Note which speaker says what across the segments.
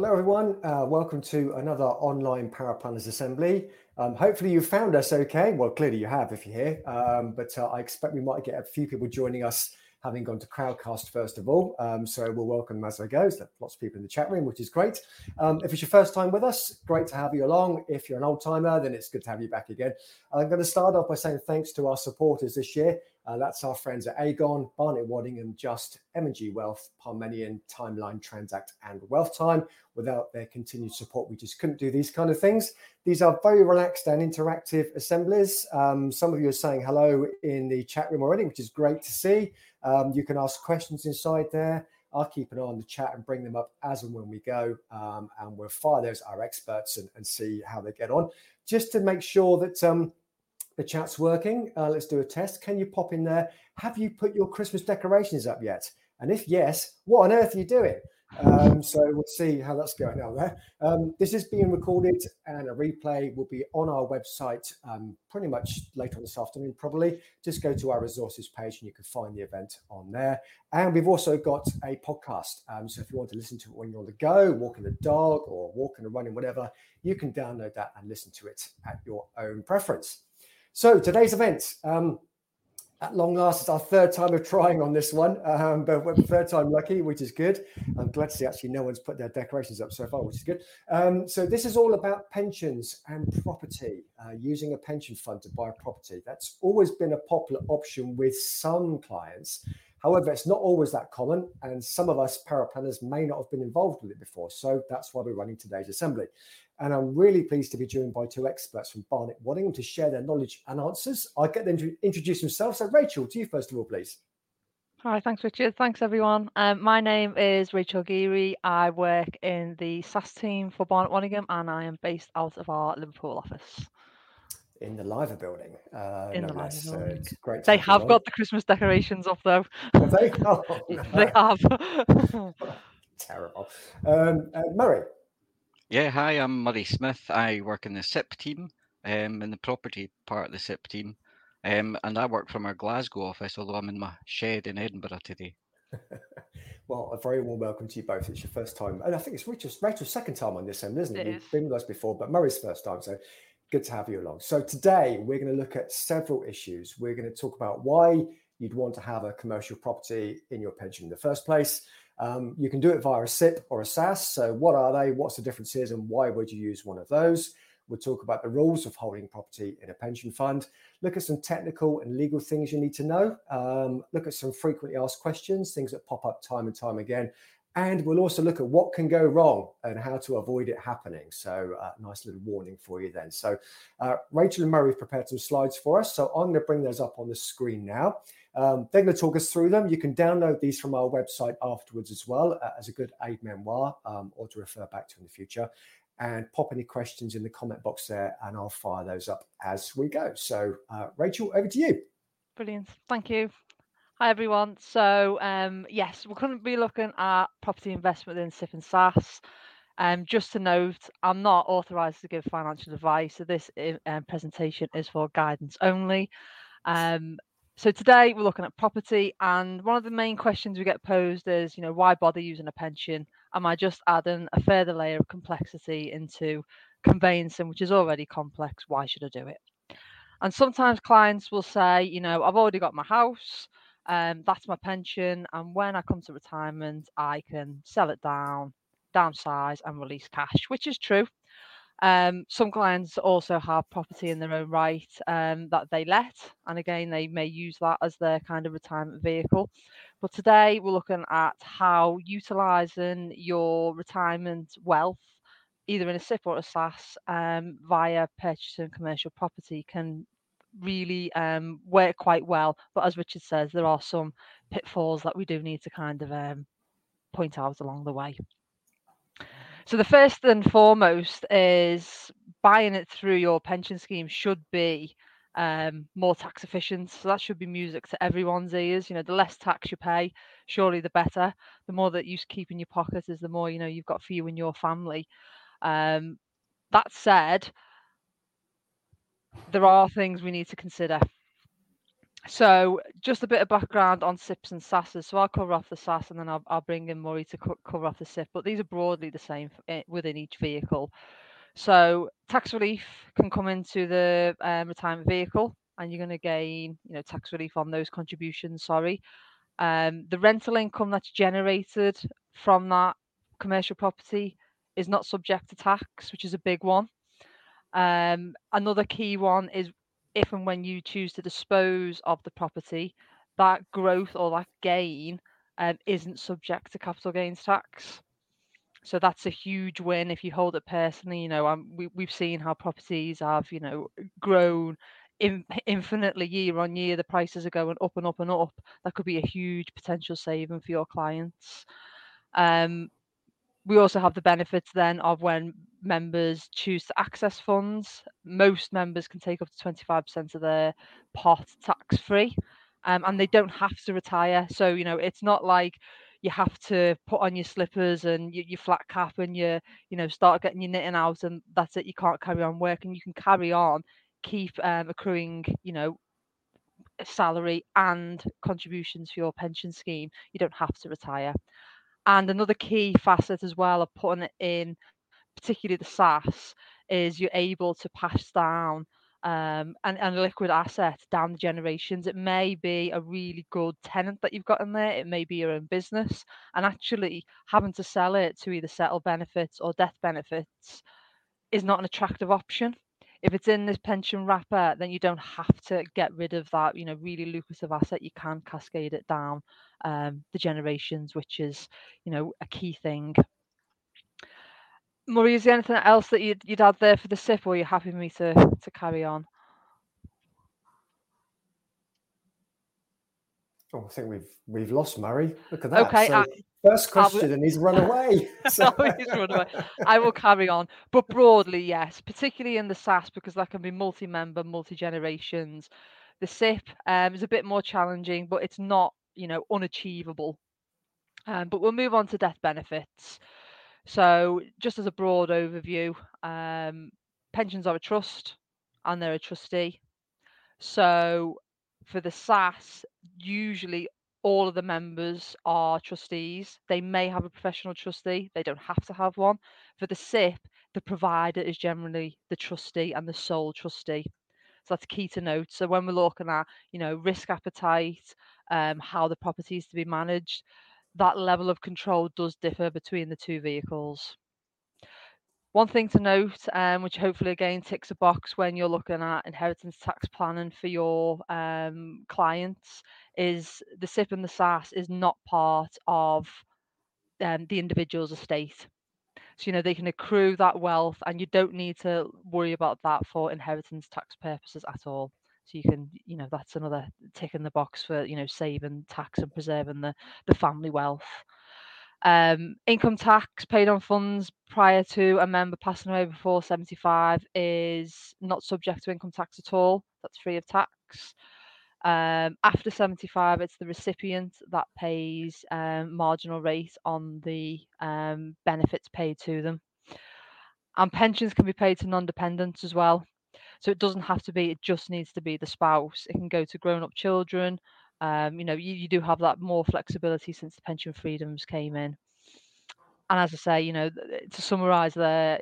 Speaker 1: Hello, everyone. Uh, welcome to another online Paraplanners Assembly. Um, hopefully you found us okay. Well, clearly you have if you're here, um, but uh, I expect we might get a few people joining us having gone to Crowdcast first of all. Um, so we'll welcome as I go. So lots of people in the chat room, which is great. Um, if it's your first time with us, great to have you along. If you're an old timer, then it's good to have you back again. I'm going to start off by saying thanks to our supporters this year. Uh, that's our friends at Aegon, Barnett Waddingham, Just, M&G Wealth, Parmenion, Timeline, Transact, and Wealthtime. Without their continued support, we just couldn't do these kind of things. These are very relaxed and interactive assemblies. Um, some of you are saying hello in the chat room already, which is great to see. Um, you can ask questions inside there. I'll keep an eye on the chat and bring them up as and when we go. Um, and we'll fire those our experts and, and, see how they get on. Just to make sure that um, the chat's working, uh, let's do a test. Can you pop in there? Have you put your Christmas decorations up yet? And if yes, what on earth are you doing? Um, so we'll see how that's going out there. Um, this is being recorded and a replay will be on our website um, pretty much later on this afternoon, probably. Just go to our resources page and you can find the event on there. And we've also got a podcast. Um, so if you want to listen to it when you're on the go, walking the dog or walking or running, whatever, you can download that and listen to it at your own preference. So today's event. Um, at long last, it's our third time of trying on this one, um, but we're third time lucky, which is good. I'm glad to see actually no one's put their decorations up so far, which is good. Um, so this is all about pensions and property, uh, using a pension fund to buy property. That's always been a popular option with some clients. However, it's not always that common, and some of us paraplanners may not have been involved with it before. So that's why we're running today's assembly. And I'm really pleased to be joined by two experts from Barnett Waddingham to share their knowledge and answers. I'll get them to introduce themselves. So, Rachel, to you first of all, please.
Speaker 2: Hi, thanks, Richard. Thanks, everyone. Um, my name is Rachel Geary. I work in the SSAS team for Barnett Waddingham, and I am based out of our Liverpool office.
Speaker 1: In the Liver building.
Speaker 2: Uh, in no the Liver building. So great. They have got the Christmas decorations up, though.
Speaker 1: Have they? Oh,
Speaker 2: no. they have.
Speaker 1: Terrible. Um, uh, Murray.
Speaker 3: Yeah, hi, I'm Murray Smith. I work in the SIPP team, um, in the property part of the SIPP team. Um, and I work from our Glasgow office, although I'm in my shed in Edinburgh today.
Speaker 1: well, a very warm welcome to you both. It's your first time, and I think it's Rachel's, Rachel's second time on this end, isn't it? it You've been with us before, but Murray's first time, so good to have you along. So today we're going to look at several issues. We're going to talk about why you'd want to have a commercial property in your pension in the first place. Um, you can do it via a SIPP or a SSAS. So, what are they? What's the differences, and why would you use one of those? We'll talk about the rules of holding property in a pension fund. Look at some technical and legal things you need to know. Um, look at some frequently asked questions, things that pop up time and time again. And we'll also look at what can go wrong and how to avoid it happening. So, uh, nice little warning for you then. So, uh, Rachel and Murray have prepared some slides for us. So, I'm going to bring those up on the screen now. Um, they're going to talk us through them. You can download these from our website afterwards as well uh, as a good aid memoir um, or to refer back to in the future. And pop any questions in the comment box there, and I'll fire those up as we go. So, uh, Rachel, over to you.
Speaker 2: Brilliant. Thank you. Hi, everyone. So, um, yes, we're going to be looking at property investment in SIPP and SSAS. Um, just to note, I'm not authorised to give financial advice, so this um, presentation is for guidance only. Um, so today we're looking at property, and one of the main questions we get posed is, you know, why bother using a pension? Am I just adding a further layer of complexity into conveyancing, which is already complex? Why should I do it? And sometimes clients will say, you know, I've already got my house, um, that's my pension, and when I come to retirement, I can sell it down, downsize, and release cash, which is true. Um, some clients also have property in their own right um, that they let, and again, they may use that as their kind of retirement vehicle. But today, we're looking at how utilizing your retirement wealth, either in a SIPP or a SSAS, um, via purchasing commercial property, can really um, work quite well. But as Richard says, there are some pitfalls that we do need to kind of um, point out along the way. So the first and foremost is buying it through your pension scheme should be um, more tax efficient. So that should be music to everyone's ears. You know, the less tax you pay, surely the better. The more that you keep in your pocket is the more you know you've got for you and your family. Um, that said, there are things we need to consider. So just a bit of background on SIPPs and SSASs. So I'll cover off the SSAS and then I'll, I'll bring in Murray to co cover off the SIPP, but these are broadly the same eh, within each vehicle. So tax relief can come into the um, retirement vehicle and you're going to gain, you know, tax relief on those contributions, sorry. Um, the rental income that's generated from that commercial property is not subject to tax, which is a big one. Um, another key one is if and when you choose to dispose of the property, that growth or that gain um, isn't subject to capital gains tax. So that's a huge win if you hold it personally. You know, um, we, we've seen how properties have, you know, grown in, infinitely year on year. The prices are going up and up and up. That could be a huge potential saving for your clients. Um, we also have the benefits then of when members choose to access funds. Most members can take up to 25% of their pot tax free um, and they don't have to retire. So, you know, it's not like you have to put on your slippers and your, your flat cap and you, you know, start getting your knitting out and that's it. You can't carry on working. You can carry on, keep um, accruing, you know, salary and contributions for your pension scheme. You don't have to retire. And another key facet as well of putting it in, particularly the SSAS, is you're able to pass down um, and, and liquid asset down the generations. It may be a really good tenant that you've got in there. It may be your own business. And actually having to sell it to either settle benefits or death benefits is not an attractive option. If it's in this pension wrapper, then you don't have to get rid of that, you know, really lucrative asset. You can cascade it down um, the generations, which is, you know, a key thing. Murray, is there anything else that you'd, you'd add there for the SIPP, or are you happy for me to, to carry on?
Speaker 1: Oh, I think we've we've lost Murray. Look at that.
Speaker 2: Okay,
Speaker 1: so, first question, and he's run away.
Speaker 2: So... he's run away. I will carry on, but broadly, yes, particularly in the SSAS because that can be multi-member, multi-generations. The SIPP um, is a bit more challenging, but it's not, you know, unachievable. Um, but we'll move on to death benefits. So, just as a broad overview, um, pensions are a trust and they're a trustee. So, for the SSAS, usually all of the members are trustees. They may have a professional trustee, they don't have to have one. For the SIPP, the provider is generally the trustee and the sole trustee. So that's key to note. So when we're looking at, you know, risk appetite, um, how the property is to be managed, that level of control does differ between the two vehicles. One thing to note, um, which hopefully again ticks a box when you're looking at inheritance tax planning for your um, clients, is the SIPP and the SSAS is not part of um, the individual's estate. So, you know, they can accrue that wealth and you don't need to worry about that for inheritance tax purposes at all. So you can, you know, that's another tick in the box for, you know, saving tax and preserving the, the family wealth. Um, income tax paid on funds prior to a member passing away before 75 is not subject to income tax at all. That's free of tax. Um, after 75, it's the recipient that pays um, marginal rate on the um, benefits paid to them. And pensions can be paid to non-dependents as well. So it doesn't have to be, it just needs to be the spouse. It can go to grown up children. Um, you know, you, you do have that more flexibility since the pension freedoms came in. And as I say, you know, to summarize there,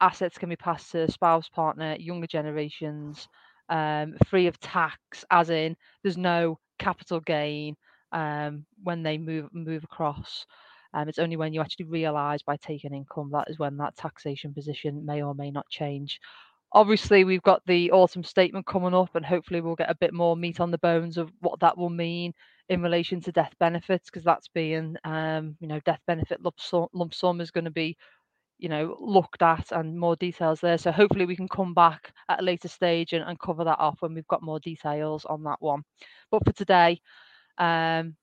Speaker 2: assets can be passed to spouse, partner, younger generations, um, free of tax, as in there's no capital gain um, when they move move across. Um, it's only when you actually realise by taking income that is when that taxation position may or may not change obviously we've got the autumn statement coming up and hopefully we'll get a bit more meat on the bones of what that will mean in relation to death benefits because that's being um, you know death benefit lump sum, lump sum is going to be you know looked at and more details there. So hopefully we can come back at a later stage and, and cover that off when we've got more details on that one. But for today um,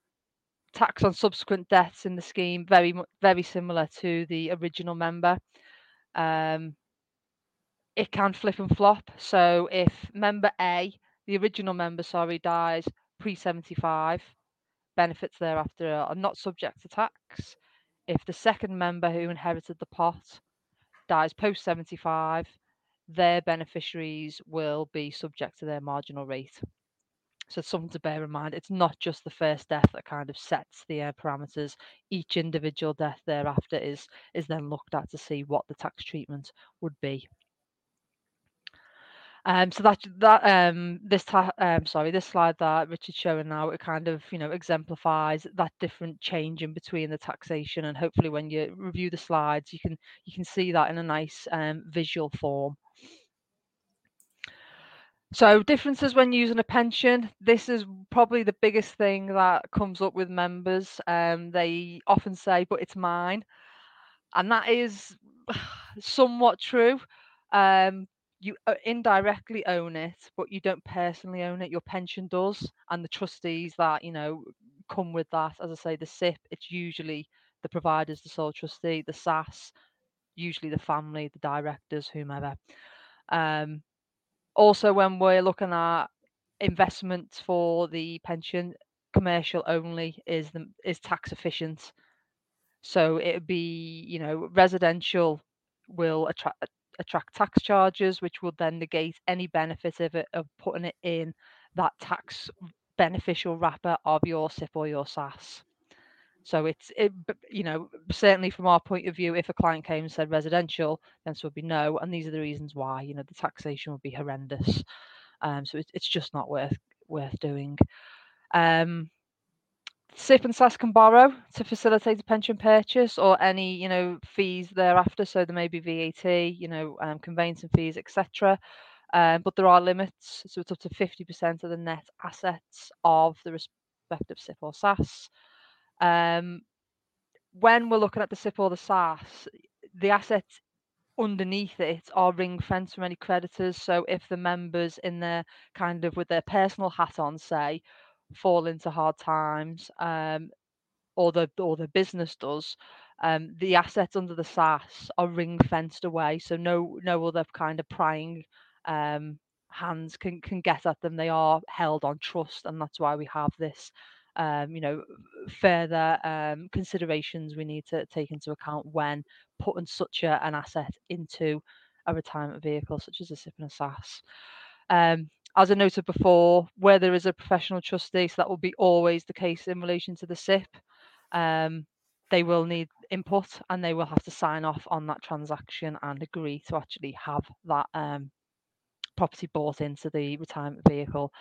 Speaker 2: tax on subsequent deaths in the scheme very very similar to the original member. Um, it can flip and flop. So if member A, the original member, sorry, dies pre 75, benefits thereafter are not subject to tax. If the second member who inherited the pot dies post 75, their beneficiaries will be subject to their marginal rate. So something to bear in mind. It's not just the first death that kind of sets the uh, parameters. Each individual death thereafter is is then looked at to see what the tax treatment would be. Um, so that that um, this ta- um, sorry this slide that Richard's showing now it kind of you know exemplifies that different change in between the taxation and hopefully when you review the slides you can you can see that in a nice um, visual form. So differences when using a pension. This is probably the biggest thing that comes up with members. Um, they often say, "But it's mine," and that is somewhat true. Um, you uh, indirectly own it, but you don't personally own it. Your pension does, and the trustees that you know come with that. As I say, the SIPP, it's usually the providers, the sole trustee, the SSAS, usually the family, the directors, whomever. Um, also, when we're looking at investments for the pension, commercial only is the is tax efficient. So it would be, you know, residential will attract attract tax charges, which will then negate any benefit of it of putting it in that tax beneficial wrapper of your SIPP or your SSAS. So it's it, you know certainly from our point of view, if a client came and said residential, then so would be no, and these are the reasons why. You know the taxation would be horrendous. Um, so it, it's just not worth worth doing. Um, SIPP and SSAS can borrow to facilitate a pension purchase or any, you know, fees thereafter. So there may be VAT, you know, um, conveyancing fees, etc. Um, but there are limits, so it's up to 50% of the net assets of the respective SIPP or SSAS. Um, when we're looking at the SIPP or the SSAS, the assets underneath it are ring fenced from any creditors. So if the members in their kind of with their personal hat on, say, fall into hard times, um, or the or the business does, um, the assets under the SSAS are ring fenced away, so no no other kind of prying um, hands can can get at them. They are held on trust, and that's why we have this. Um, you know, further um, considerations we need to take into account when putting such a, an asset into a retirement vehicle, such as a SIPP and a SSAS. Um, as I noted before, where there is a professional trustee, so that will be always the case in relation to the SIPP. um, they will need input and they will have to sign off on that transaction and agree to actually have that um, property bought into the retirement vehicle.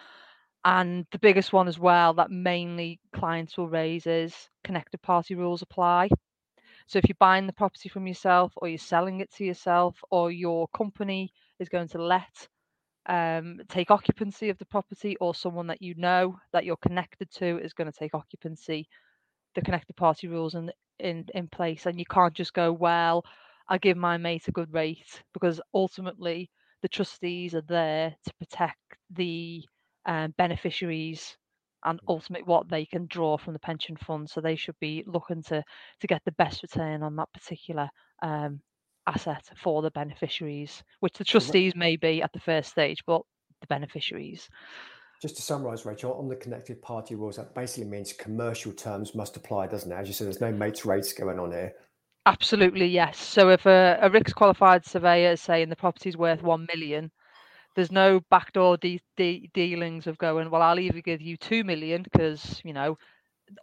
Speaker 2: And the biggest one as well that mainly clients will raise is connected party rules apply. So if you're buying the property from yourself or you're selling it to yourself or your company is going to let um, take occupancy of the property or someone that you know that you're connected to is going to take occupancy the connected party rules in in in place and you can't just go well i give my mate a good rate because ultimately the trustees are there to protect the um, beneficiaries and mm. ultimately what they can draw from the pension fund so they should be looking to to get the best return on that particular um, asset for the beneficiaries, which the trustees may be at the first stage, but the beneficiaries.
Speaker 1: Just to summarise, Rachel, on the connected party rules, that basically means commercial terms must apply, doesn't it? As you said, there's no mates rates going on here.
Speaker 2: Absolutely, yes. So if a, a RICS qualified surveyor is saying the property's worth 1 million, there's no backdoor de- de- dealings of going, well, I'll either give you 2 million because, you know,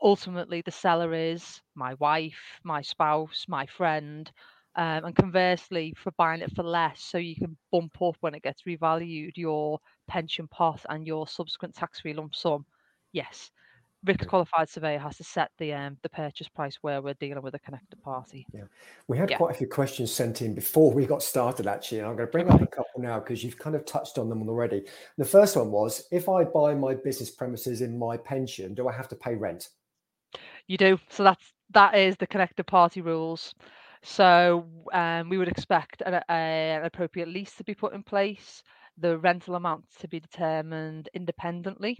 Speaker 2: ultimately the seller is my wife, my spouse, my friend, um, and conversely, for buying it for less, so you can bump up when it gets revalued your pension pot and your subsequent tax-free lump sum. Yes, RICS qualified surveyor has to set the um, the purchase price where we're dealing with a connected party.
Speaker 1: Yeah, we had yeah. quite a few questions sent in before we got started, actually, and I'm going to bring up a couple now because you've kind of touched on them already. The first one was: if I buy my business premises in my pension, do I have to pay rent?
Speaker 2: You do. So that's that is the connected party rules. So um, we would expect an, an appropriate lease to be put in place, the rental amount to be determined independently,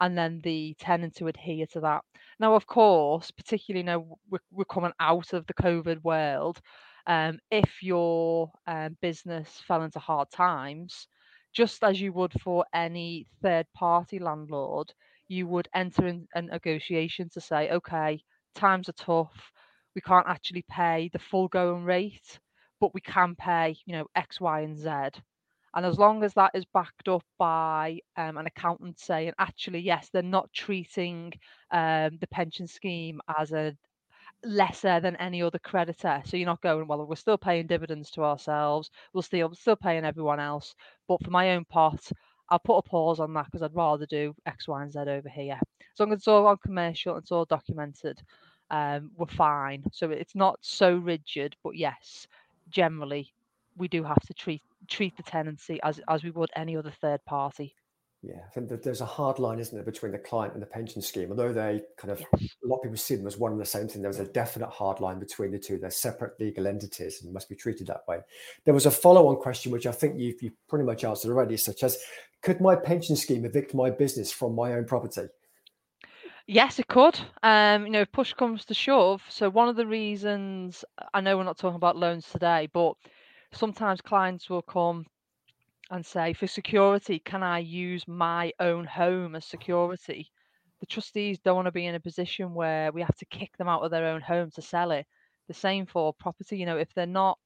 Speaker 2: and then the tenant to adhere to that. Now, of course, particularly now we're, we're coming out of the COVID world, um, if your um, business fell into hard times, just as you would for any third party landlord, you would enter in a negotiation to say, okay, times are tough we can't actually pay the full going rate, but we can pay, you know, X, Y, and Z. And as long as that is backed up by um, an accountant saying, actually, yes, they're not treating um, the pension scheme as a lesser than any other creditor. So you're not going, well, we're still paying dividends to ourselves, we're still still paying everyone else. But for my own part, I'll put a pause on that because I'd rather do X, Y, and Z over here. As long as it's all on commercial, it's all documented, um, we're fine. So it's not so rigid, but yes, generally we do have to treat treat the tenancy as as we would any other third party.
Speaker 1: Yeah, I think that there's a hard line, isn't there, between the client and the pension scheme. Although they kind of yes. a lot of people see them as one and the same thing, there's a definite hard line between the two. They're separate legal entities and must be treated that way. There was a follow-on question which I think you've, you've pretty much answered already, such as could my pension scheme evict my business from my own property?
Speaker 2: Yes, it could. Um, you know, push comes to shove. So one of the reasons I know we're not talking about loans today, but sometimes clients will come and say, for security, can I use my own home as security? The trustees don't want to be in a position where we have to kick them out of their own home to sell it. The same for property. You know, if they're not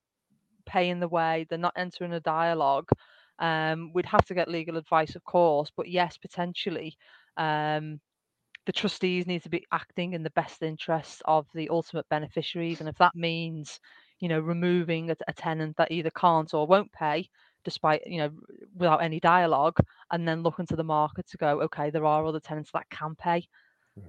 Speaker 2: paying the way, they're not entering a dialogue, um, we'd have to get legal advice, of course. But yes, potentially, um, the trustees need to be acting in the best interests of the ultimate beneficiaries. And if that means, you know, removing a, a tenant that either can't or won't pay, despite you know without any dialogue and then look into the market to go okay there are other tenants that can pay
Speaker 1: mm-hmm.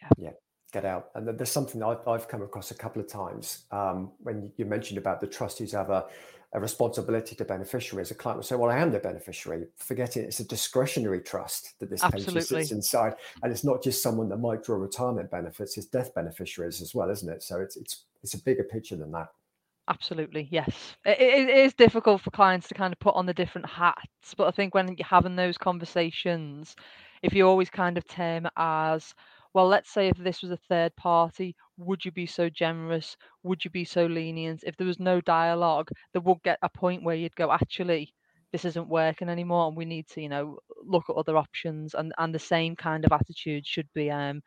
Speaker 1: yeah yeah get out and there's something I've, I've come across a couple of times um, when you mentioned about the trustees have a, a responsibility to beneficiaries a client will say well i am the beneficiary. Forgetting it's a discretionary trust that this pension sits inside. And it's not just someone that might draw retirement benefits it's death beneficiaries as well isn't it? So it's it's it's a bigger picture than that.
Speaker 2: Absolutely, yes. It, it is difficult for clients to kind of put on the different hats, but I think when you're having those conversations, if you always kind of term as, well, let's say if this was a third party, would you be so generous? Would you be so lenient? If there was no dialogue, there would get a point where you'd go, actually, this isn't working anymore, and we need to, you know, look at other options. And and the same kind of attitude should be um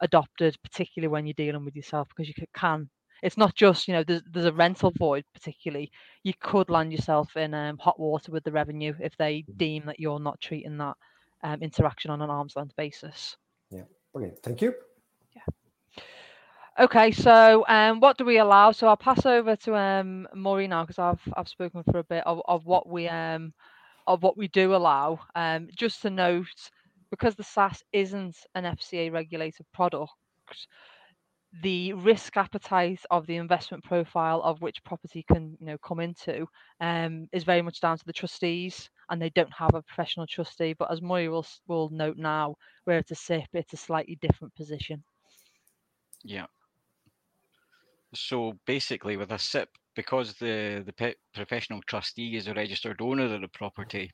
Speaker 2: adopted, particularly when you're dealing with yourself, because you can it's not just you know there's, there's a rental void particularly you could land yourself in um, hot water with the revenue if they mm. deem that you're not treating that um, interaction on an arm's length basis
Speaker 1: yeah brilliant thank you
Speaker 2: okay so um, what do we allow? So i'll pass over to um Murray now because i've i've spoken for a bit of, of what we um of what we do allow. Um just to note because the SSAS isn't an FCA regulated product the risk appetite of the investment profile of which property can you know come into um, is very much down to the trustees and they don't have a professional trustee but as Murray will, will note now where it's a SIPP it's a slightly different position.
Speaker 3: Yeah so basically with a SIPP, because the the professional trustee is a registered owner of the property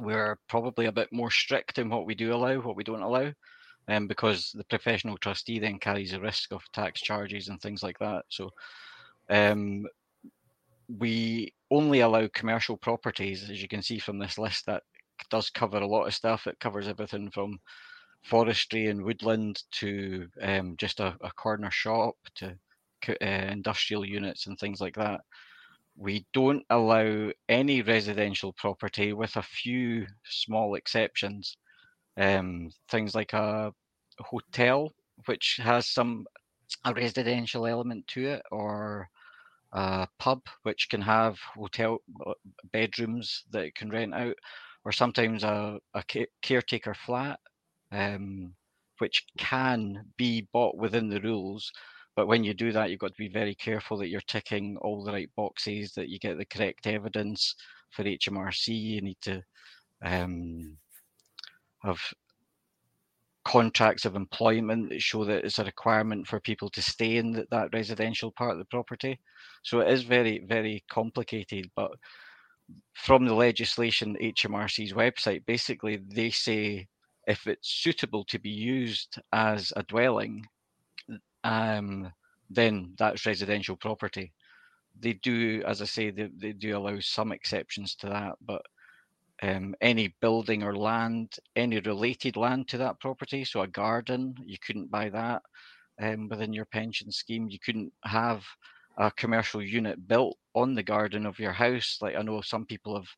Speaker 3: we're probably a bit more strict in what we do allow what we don't allow um, because the professional trustee then carries the risk of tax charges and things like that. So um, we only allow commercial properties, as you can see from this list, that does cover a lot of stuff. It covers everything from forestry and woodland to um, just a, a, corner shop to uh, industrial units and things like that. We don't allow any residential property with a few small exceptions um, things like a hotel which has some a residential element to it or a pub which can have hotel uh, bedrooms that it can rent out or sometimes a, a caretaker flat um, which can be bought within the rules but when you do that you've got to be very careful that you're ticking all the right boxes that you get the correct evidence for hmrc you need to um, have contracts of employment that show that it's a requirement for people to stay in that, that residential part of the property. So it is very, very complicated. But from the legislation, HMRC's website, basically they say if it's suitable to be used as a dwelling, um, then that's residential property. They do, as I say, they, they do allow some exceptions to that, but um, any building or land, any related land to that property. So a garden, you couldn't buy that um, within your pension scheme. You couldn't have a commercial unit built on the garden of your house. Like I know some people have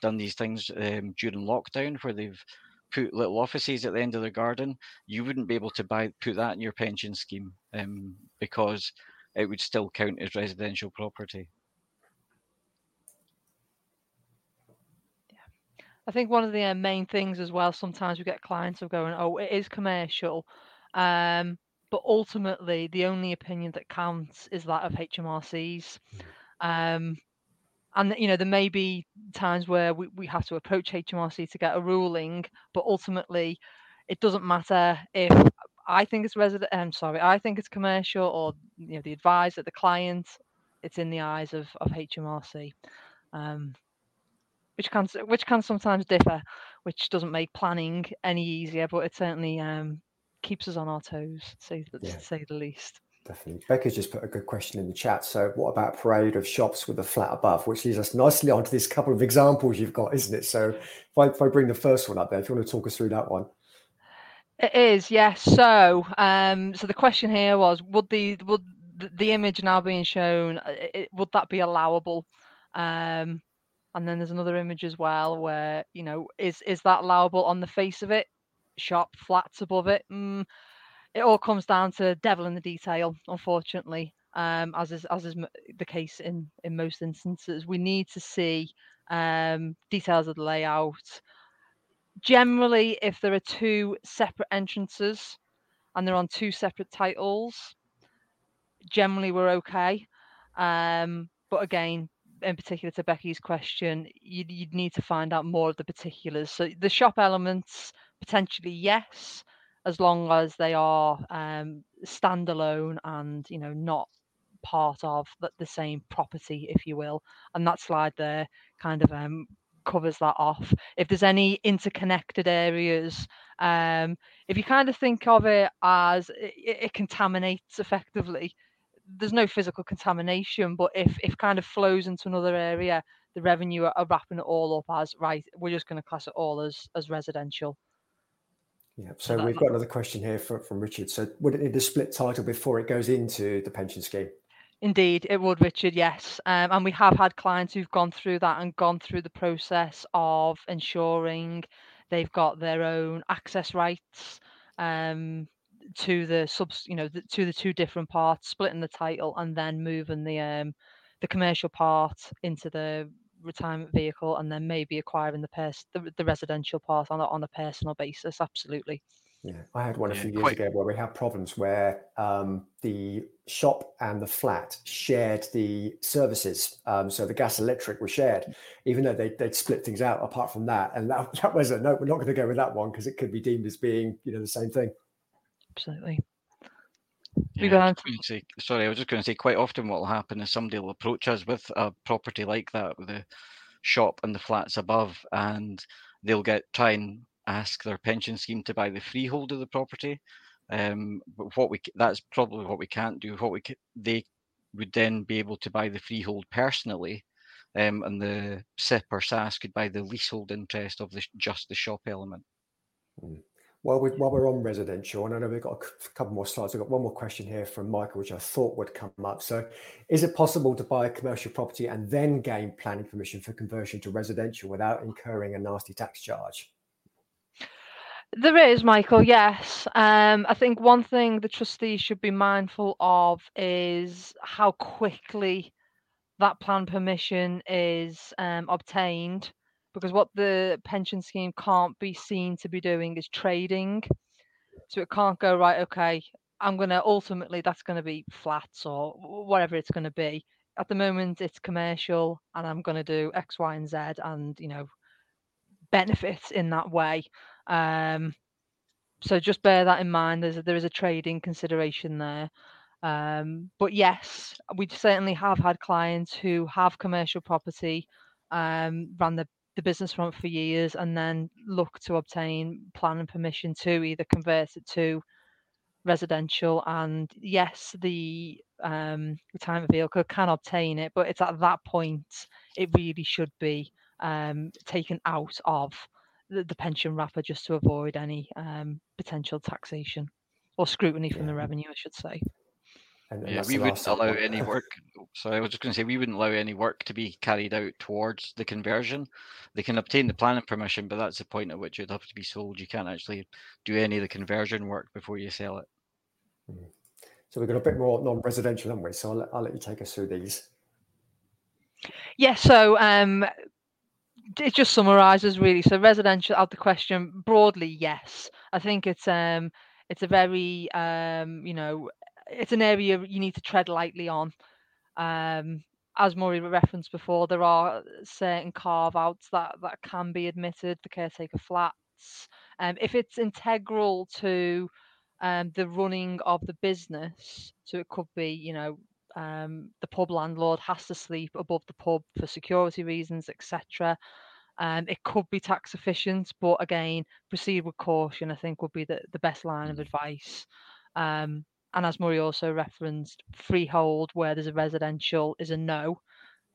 Speaker 3: done these things um, during lockdown where they've put little offices at the end of their garden, you wouldn't be able to buy put that in your pension scheme um, because it would still count as residential property. Yeah.
Speaker 2: I think one of the uh, main things as well, sometimes we get clients of going, oh, it is commercial. Um, but ultimately, the only opinion that counts is that of HMRCs. Mm. Um, and, you know, there may be times where we, we have to approach HMRC to get a ruling, but ultimately, it doesn't matter if I think it's resident. I'm um, sorry, I think it's commercial, or you know, the advice advisor, the client. It's in the eyes of of HMRC. Um, which can which can sometimes differ, which doesn't make planning any easier, but it certainly um, keeps us on our toes, say yeah. to say the least.
Speaker 1: Definitely. Becca's just put a good question in the chat. So, what about parade of shops with a flat above, which leads us nicely onto this couple of examples you've got, isn't it? So, if I, if I bring the first one up there, if you want to talk us through that one.
Speaker 2: It is, yes. So, um, so the question here was: Would the would the image now being shown, uh, it, would that be allowable? Um, and then there's another image as well where you know is is that allowable on the face of it shop flats above it mm, it all comes down to devil in the detail unfortunately um, as is as is the case in in most instances. We need to see um, details of the layout. Generally if there are two separate entrances and they're on two separate titles generally we're okay. Um, but again in particular to Becky's question, you'd, you'd need to find out more of the particulars. So the shop elements, potentially yes, as long as they are um, standalone and you know not part of the, same property, if you will. And that slide there kind of um, covers that off. If there's any interconnected areas, um, if you kind of think of it as it, it contaminates effectively, there's no physical contamination, but if if kind of flows into another area, the revenue are, wrapping it all up as right. We're just going to class it all as as residential.
Speaker 1: Yeah. So we've got another question here from, from Richard. So would it need a split title before it goes into the pension scheme?
Speaker 2: Indeed, it would, Richard. Yes, um, and we have had clients who've gone through that and gone through the process of ensuring they've got their own access rights. Um, to the subs, you know, the, to the two different parts, splitting the title and then moving the um the commercial part into the retirement vehicle, and then maybe acquiring the pers- the, the residential part on a, on a personal basis. Absolutely.
Speaker 1: Yeah, I had one a few years quite. ago where we had problems where um, the shop and the flat shared the services. Um, so the gas electric was shared, even though they, would split things out apart from that. And that, that was a no, we're not going to go with that one because it could be deemed as being, you know, the same thing
Speaker 2: absolutely.
Speaker 3: Yeah, I say, sorry, I was just going to say quite often what will happen is somebody will approach us with a property like that with the shop and the flats above, and they'll get try and ask their pension scheme to buy the freehold of the property. Um, but what we that's probably what we can't do. What we they would then be able to buy the freehold personally, um, and the SIPP or SSAS could buy the leasehold interest of the just the shop element.
Speaker 1: Mm. While, we, while we're on residential, and I know we've got a couple more slides, I've got one more question here from Michael, which I thought would come up. So, is it possible to buy a commercial property and then gain planning permission for conversion to residential without incurring a nasty tax charge?
Speaker 2: There is, Michael, yes. Um, I think one thing the trustees should be mindful of is how quickly that plan permission is um, obtained because what the pension scheme can't be seen to be doing is trading. So it can't go, right, okay, I'm going to ultimately, that's going to be flats or whatever it's going to be. At the moment, it's commercial and I'm going to do X, Y, and Z and, you know, benefits in that way. Um, so just bear that in mind. There's a, there is a trading consideration there. Um, but yes, we certainly have had clients who have commercial property, um, the the business front for years and then look to obtain planning permission to either convert it to residential and yes the um, retirement vehicle can obtain it but it's at that point it really should be um, taken out of the, the, pension wrapper just to avoid any um, potential taxation or scrutiny from the revenue i should say
Speaker 3: And, and yeah, we wouldn't allow any work. So I was just going to say we wouldn't allow any work to be carried out towards the conversion. They can obtain the planning permission, but that's the point at which it'd have to be sold. You can't actually do any of the conversion work before you sell it.
Speaker 1: Hmm. So we've got a bit more non-residential, haven't we? So I'll, I'll let you take us through these.
Speaker 2: Yeah. So um, it just summarizes really. So residential out the question broadly, yes. I think it's um it's a very um you know it's an area you need to tread lightly on. Um, as Murray referenced before, there are certain carve outs that that can be admitted the caretaker flats. Um, if it's integral to um, the running of the business, so it could be you know um, the pub landlord has to sleep above the pub for security reasons, etc. Um, it could be tax efficient, but again, proceed with caution. I think would be the, the best line of mm. advice. Um, and as Murray also referenced, freehold where there's a residential is a no.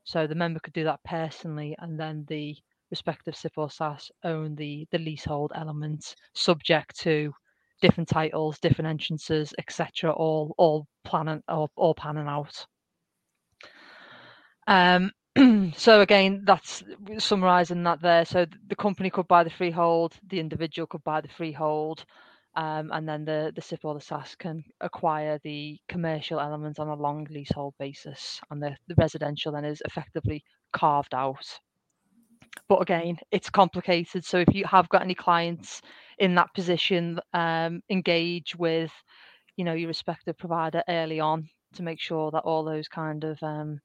Speaker 2: So the member could do that personally, and then the respective SIPP or SSAS own the the leasehold element, subject to different titles, different entrances, etc. All all planning all, all panning out. Um, so again, that's summarising that there. So the company could buy the freehold, the individual could buy the freehold, um, and then the the SIPP or the SSAS can acquire the commercial elements on a long leasehold basis, and the, the residential then is effectively carved out. But again, it's complicated. So if you have got any clients in that position, um, engage with, you know, your respective provider early on to make sure that all those kind of um,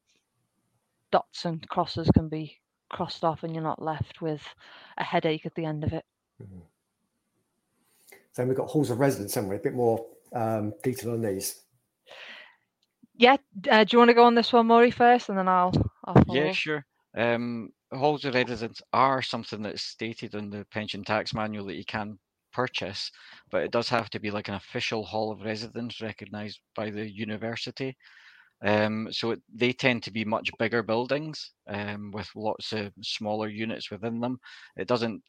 Speaker 2: dots and crosses can be crossed off, and you're not left with a headache at the end of it. Mm-hmm.
Speaker 1: So we've got halls of residence, haven't we? A bit more um, detail on these.
Speaker 2: Yeah. Uh, do you want to go on this one, Murray, first, and then I'll. I'll
Speaker 3: yeah, sure. Um, halls of residence are something that's stated in the pension tax manual that you can purchase, but it does have to be like an official hall of residence recognised by the university. Um, so it, they tend to be much bigger buildings um, with lots of smaller units within them. It doesn't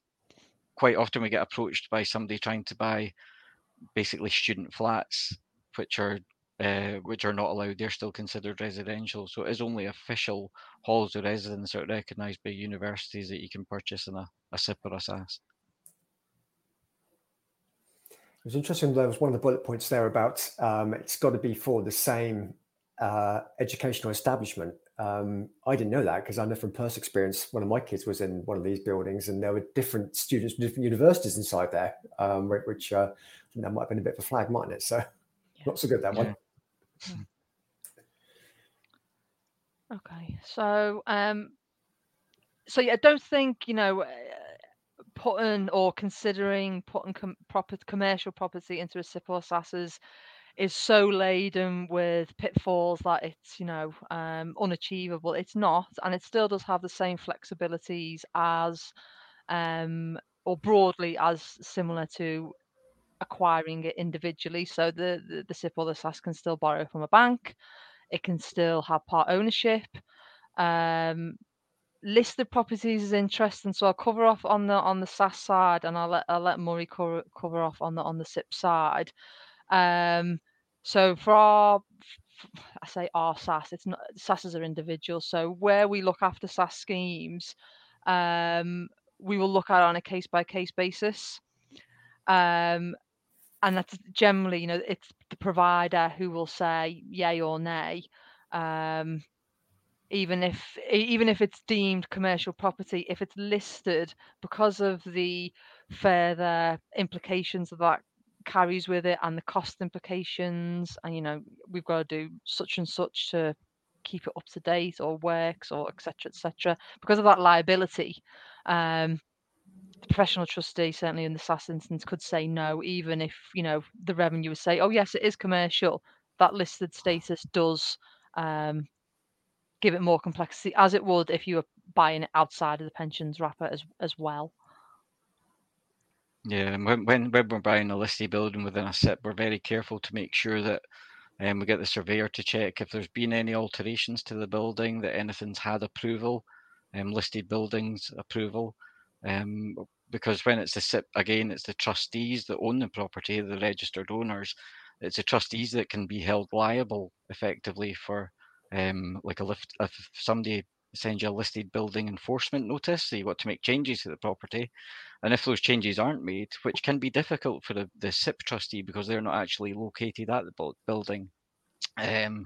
Speaker 3: quite often we get approached by somebody trying to buy basically student flats, which are uh, which are not allowed. They're still considered residential. So it is only official halls of residence that are recognised by universities that you can purchase in a, a SIPP or a SSAS.
Speaker 1: It was interesting. There was one of the bullet points there about um, it's got to be for the same uh, educational establishment. Um, I didn't know that because I know from personal experience, one of my kids was in one of these buildings and there were different students from different universities inside there, um, which uh, that might have been a bit of a flag, mightn't it? So, yeah. not so good that one.
Speaker 2: Okay, so um, so yeah, I don't think you know uh, putting or considering putting com- proper commercial property into a SIPP or SSASs is so laden with pitfalls that it's you know um, unachievable. It's not, and it still does have the same flexibilities as um, or broadly as similar to acquiring it individually. So the, the, the SIPP or the SSAS can still borrow from a bank. It can still have part ownership. Um, listed properties is interesting. So I'll cover off on the on the SSAS side, and I'll let I'll let Murray cover, cover off on the on the SIPP side. Um, so for our, I say our SSAS, it's not SSASs are individual. So where we look after SSAS schemes, um, we will look at on a case by case basis. Um, and that's generally, you know, it's the provider who will say yay or nay. Um, even if even if it's deemed commercial property, if it's listed because of the further implications of that carries with it and the cost implications and you know we've got to do such and such to keep it up to date or works or etc etc because of that liability um the professional trustee certainly in the SSAS instance could say no even if you know the revenue would say oh yes it is commercial. That listed status does um give it more complexity as it would if you were buying it outside of the pensions wrapper as as well
Speaker 3: yeah, and when, when, when we're buying a listed building within a SIPP, we're very careful to make sure that um, we get the surveyor to check if there's been any alterations to the building, that anything's had approval, um, listed buildings approval. Um, because when it's the SIPP, again, it's the trustees that own the property, the registered owners, it's the trustees that can be held liable effectively for um, like a lift if somebody sends you a listed building enforcement notice, so you've got to make changes to the property. And if those changes aren't made, which can be difficult for the, the SIPP trustee because they're not actually located at the building, um,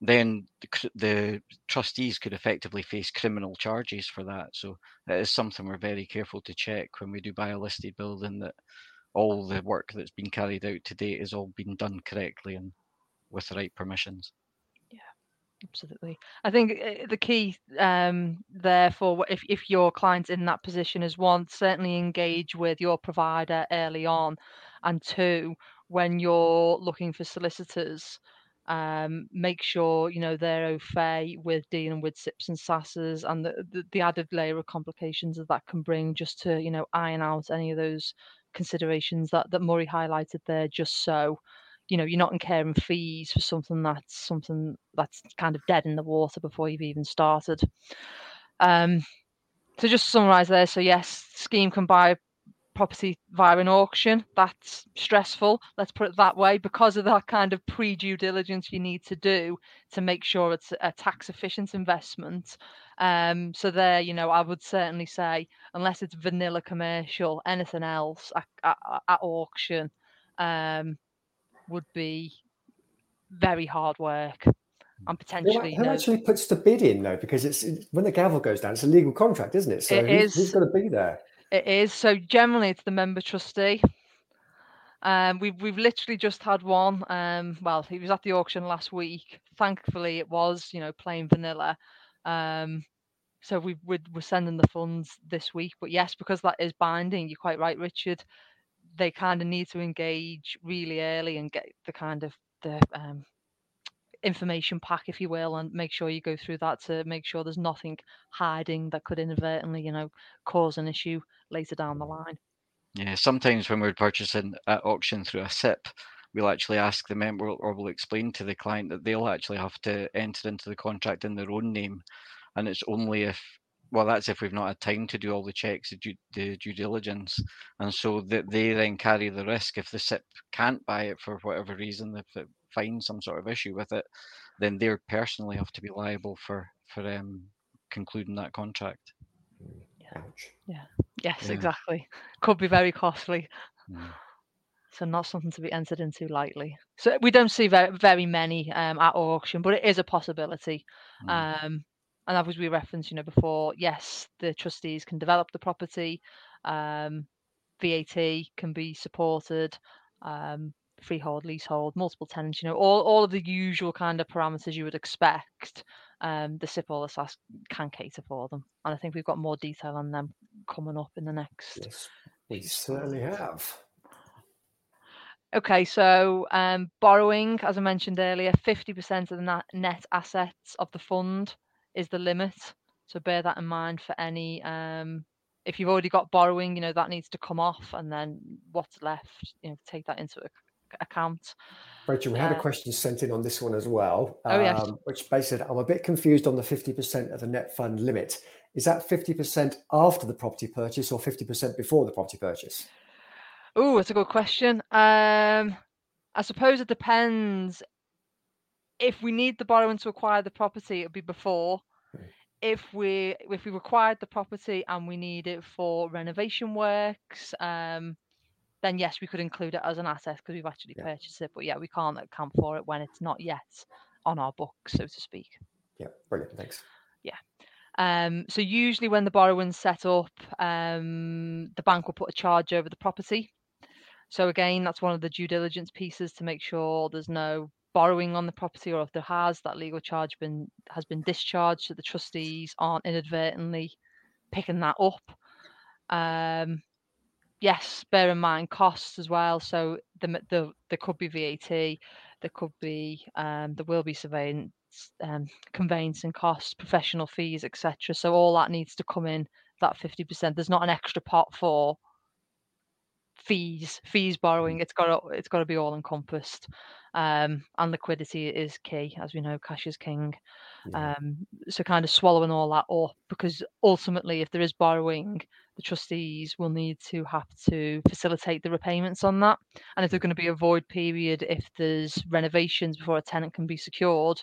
Speaker 3: then the, the, trustees could effectively face criminal charges for that. So it is something we're very careful to check when we do buy a listed building that all the work that's been carried out to date has all been done correctly and with the right permissions.
Speaker 2: Absolutely. I think eh, the key um, therefore, if, if your client's in that position is one, certainly engage with your provider early on, and two, when you're looking for solicitors, um, make sure you know they're au fait with dealing with SIPPs and SSASs and the, the, the added layer of complications that that can bring just to you know iron out any of those considerations that that Murray highlighted there just so you know you're not incurring fees for something that's something that's kind of dead in the water before you've even started um so just to summarize there so yes scheme can buy property via an auction. That's stressful, let's put it that way, because of that kind of pre due diligence you need to do to make sure it's a tax efficient investment. Um, so, there, you know, I would certainly say, unless it's vanilla commercial, anything else at, at, at auction um, would be very hard work and potentially.
Speaker 1: Who, who actually puts the bid in though? Because it's, when the gavel goes down, it's a legal contract, isn't it? So
Speaker 2: it
Speaker 1: who's,
Speaker 2: is,
Speaker 1: who's got to be there?
Speaker 2: It is. So generally, it's the member trustee. Um, we've we've literally just had one. Um, well, he was at the auction last week. Thankfully, it was you know plain vanilla. Um, so we we're, we're sending the funds this week. But yes, because that is binding, you're quite right, Richard. They kind of need to engage really early and get the kind of the um, information pack, if you will, and make sure you go through that to make sure there's nothing hiding that could inadvertently, you know, cause an issue later down the line.
Speaker 3: Yeah, sometimes when we're purchasing at auction through a SIPP, we'll actually ask the member or we'll explain to the client that they'll actually have to enter into the contract in their own name. And it's only if, well, that's if we've not had time to do all the checks, the due, the due diligence. And so that they then carry the risk if the SIPP can't buy it for whatever reason, if it finds some sort of issue with it, then they personally have to be liable for for um, concluding that contract.
Speaker 2: Yeah. Yeah. Yes, yeah. exactly. Could be very costly. Mm. So not something to be entered into lightly. So we don't see very very many um, at auction, but it is a possibility. Mm. Um, and as we referenced, you know, before, yes, the trustees can develop the property. Um, VAT can be supported. Um, freehold, leasehold, multiple tenants, you know, all, all of the usual kind of parameters you would expect, um, the SIPP or the can cater for them. And I think we've got more detail on them coming up in the next.
Speaker 1: Yes, we certainly have.
Speaker 2: Okay, so um, borrowing, as I mentioned earlier, 50% of the net assets of the fund is the limit. So bear that in mind for any um, if you've already got borrowing, you know, that needs to come off and then what's left, you know, take that into account.
Speaker 1: Rachel, we had uh, a question sent in on this one as well,
Speaker 2: um, oh.
Speaker 1: Um, which basically I'm a bit confused on the 50% of the net fund limit. Is that 50% after the property purchase or 50% before the property purchase?
Speaker 2: Oh, that's a good question. Um, I suppose it depends. If we need the borrowing to acquire the property, it'll be before. If we if we required the property and we need it for renovation works, um, then yes, we could include it as an asset because we've actually yeah. purchased it. But yeah, we can't account for it when it's not yet on our books, so to speak.
Speaker 1: Yeah, brilliant. Thanks.
Speaker 2: Yeah. Um, so usually when the borrowing's set up, um, the bank will put a charge over the property. So again, that's one of the due diligence pieces to make sure there's no borrowing on the property, or if there has, that legal charge been has been discharged, so the trustees aren't inadvertently picking that up. Um, yes, bear in mind costs as well. So the, the there could be VAT, there could be um, there will be surveillance, um, conveyancing costs, professional fees, etc. So all that needs to come in that fifty percent. There's not an extra pot for fees fees borrowing it's got to it's got to be all encompassed um, and liquidity is key as we know cash is king. Yeah. um, so kind of swallowing all that up because ultimately if there is borrowing the trustees will need to have to facilitate the repayments on that. And if there's going to be a void period if there's renovations before a tenant can be secured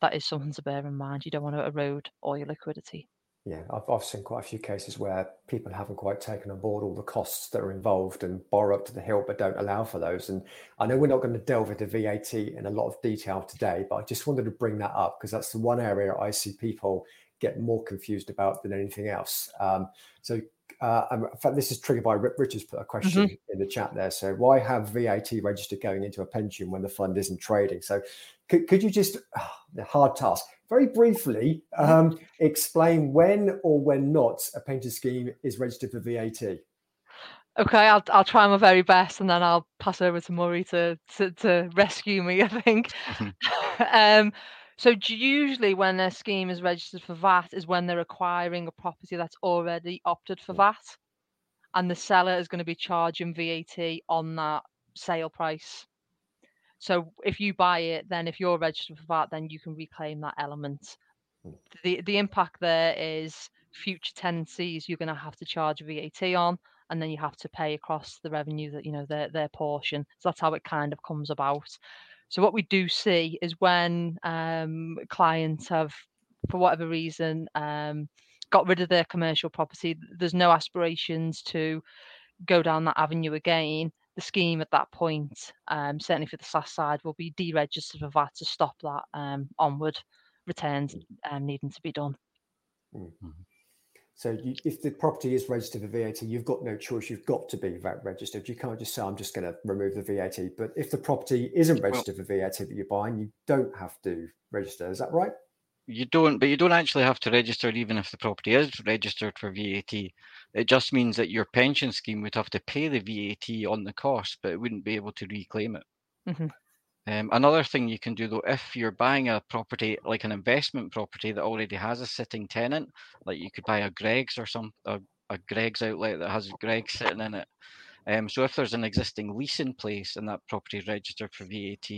Speaker 2: that is something to bear in mind. You don't want to erode all your liquidity
Speaker 1: yeah, I've, I've seen quite a few cases where people haven't quite taken on board all the costs that are involved and borrow up to the hilt, but don't allow for those. And I know we're not going to delve into VAT in a lot of detail today, but I just wanted to bring that up because that's the one area I see people get more confused about than anything else. Um, so, uh, in fact, this is triggered by Richard's put a question mm-hmm. in the chat there. So, why have VAT registered going into a pension when the fund isn't trading? So, could, could you just, oh, the hard task, very briefly um, explain when or when not a pension scheme is registered for VAT?
Speaker 2: Okay, I'll I'll try my very best, and then I'll pass over to Murray to to, to rescue me. I think. um, so usually, when a scheme is registered for VAT, is when they're acquiring a property that's already opted for VAT, and the seller is going to be charging VAT on that sale price. So if you buy it, then if you're registered for that, then you can reclaim that element. Hmm. The the impact there is future tenancies you're going to have to charge VAT on, and then you have to pay across the revenue that you know their their portion. So that's how it kind of comes about. So what we do see is when um, clients have, for whatever reason, um, got rid of their commercial property, there's no aspirations to go down that avenue again the scheme at that point, um, certainly for the SSAS side, will be deregistered for VAT to stop that um, onward returns mm. um, needing to be done.
Speaker 1: Mm-hmm. So you, if the property is registered for VAT, you've got no choice. You've got to be VAT registered. You can't just say, I'm just going to remove the VAT. But if the property isn't registered well, for VAT that you're buying, you don't have to register. Is that right?
Speaker 3: You don't, but you don't actually have to register even if the property is registered for VAT. It just means that your pension scheme would have to pay the VAT on the cost, but it wouldn't be able to reclaim it. Mm-hmm. Um, another thing you can do though, if you're buying a property like an investment property that already has a sitting tenant, like you could buy a Greggs or some a, a Greggs outlet that has Greg sitting in it. Um, so if there's an existing lease in place and that property is registered for VAT,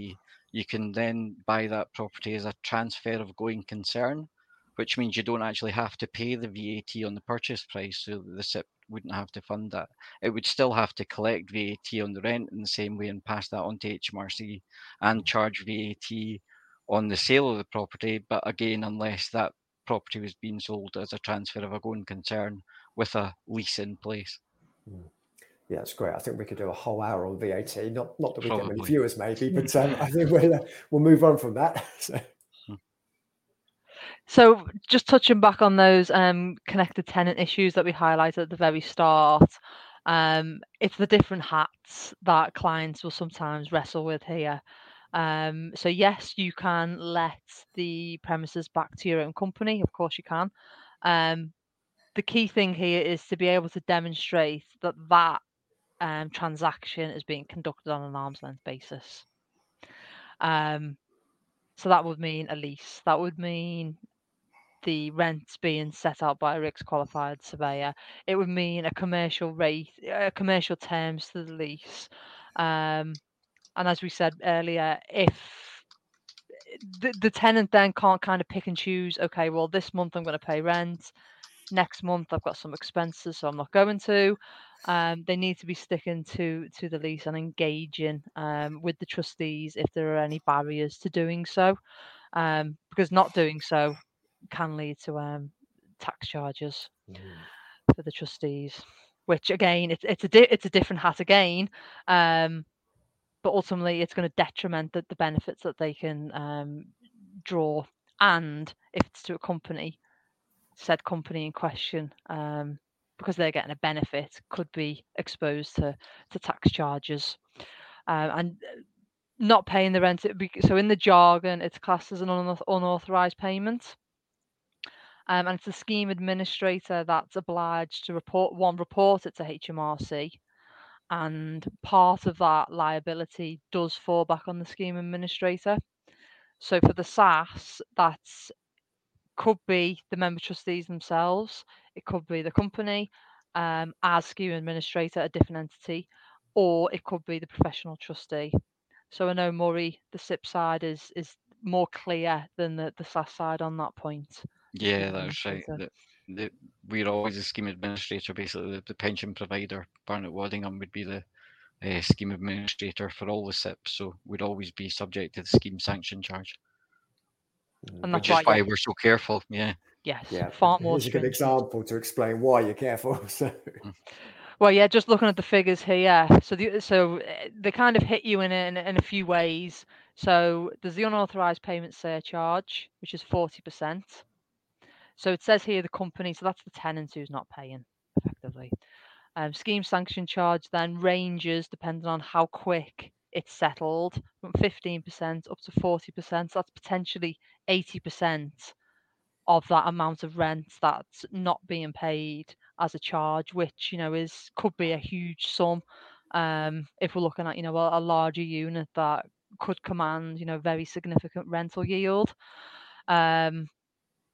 Speaker 3: you can then buy that property as a transfer of going concern, which means you don't actually have to pay the VAT on the purchase price. So the SIPP wouldn't have to fund that. It would still have to collect VAT on the rent in the same way and pass that on to HMRC and charge VAT on the sale of the property. But again, unless that property was being sold as a transfer of a going concern with a lease in place.
Speaker 1: Mm. Yeah, it's great. I think we could do a whole hour on VAT. Not not that we get many viewers, maybe, but um, I think we'll uh, we'll move on from that. so.
Speaker 2: Hmm. so. just touching back on those um, connected tenant issues that we highlighted at the very start, um, it's the different hats that clients will sometimes wrestle with here. Um, so yes, you can let the premises back to your own company. Of course, you can. Um, the key thing here is to be able to demonstrate that that um, transaction is being conducted on an arm's length basis. Um, so that would mean a lease. That would mean the rent being set out by a RICS qualified surveyor. It would mean a commercial rate, a commercial terms to the lease. Um, and as we said earlier, if the, the tenant then can't kind of pick and choose, okay, well, this month I'm going to pay rent. Next month I've got some expenses, so I'm not going to um, they need to be sticking to to the lease and engaging um, with the trustees if there are any barriers to doing so, um, because not doing so can lead to um, tax charges mm. for the trustees. Which again, it's it's a di- it's a different hat again, um, but ultimately it's going to detriment the, the benefits that they can um, draw, and if it's to a company, said company in question um, because they're getting a benefit could be exposed to to tax charges. Um, and uh, not paying the rent be, so in the jargon it's classed as an unauthorized payment. Um, and it's the scheme administrator that's obliged to report one report it to HMRC and part of that liability does fall back on the scheme administrator. So for the SSAS that's could be the member trustees themselves, it could be the company um, as scheme administrator, a different entity, or it could be the professional trustee. So I know Murray, the SIPP side is is more clear than the, the SSAS side on that point.
Speaker 3: Yeah, that's right. The, the, we're always a scheme administrator, basically the, the pension provider. Barnett Waddingham would be the uh, scheme administrator for all the SIPPs, so we'd always be subject to the scheme sanction charge. And Which is why we're so careful. Yeah.
Speaker 2: Yes. Yeah. Far more.
Speaker 1: Here's a good example to explain why you're careful. So. Mm.
Speaker 2: Well, yeah, just looking at the figures here, so the, so eh, they kind of hit you in a, in, in a few ways. So there's the unauthorized payment surcharge, which is forty percent. So it says here the company, so that's the tenant who's not paying effectively. Um, scheme sanction charge then ranges depending on how quick it's settled from 15% up to 40%. So that's potentially 80% of that amount of rent that's not being paid as a charge, which you know is could be a huge sum. Um, if we're looking at you know a, a larger unit that could command you know very significant rental yield. Um,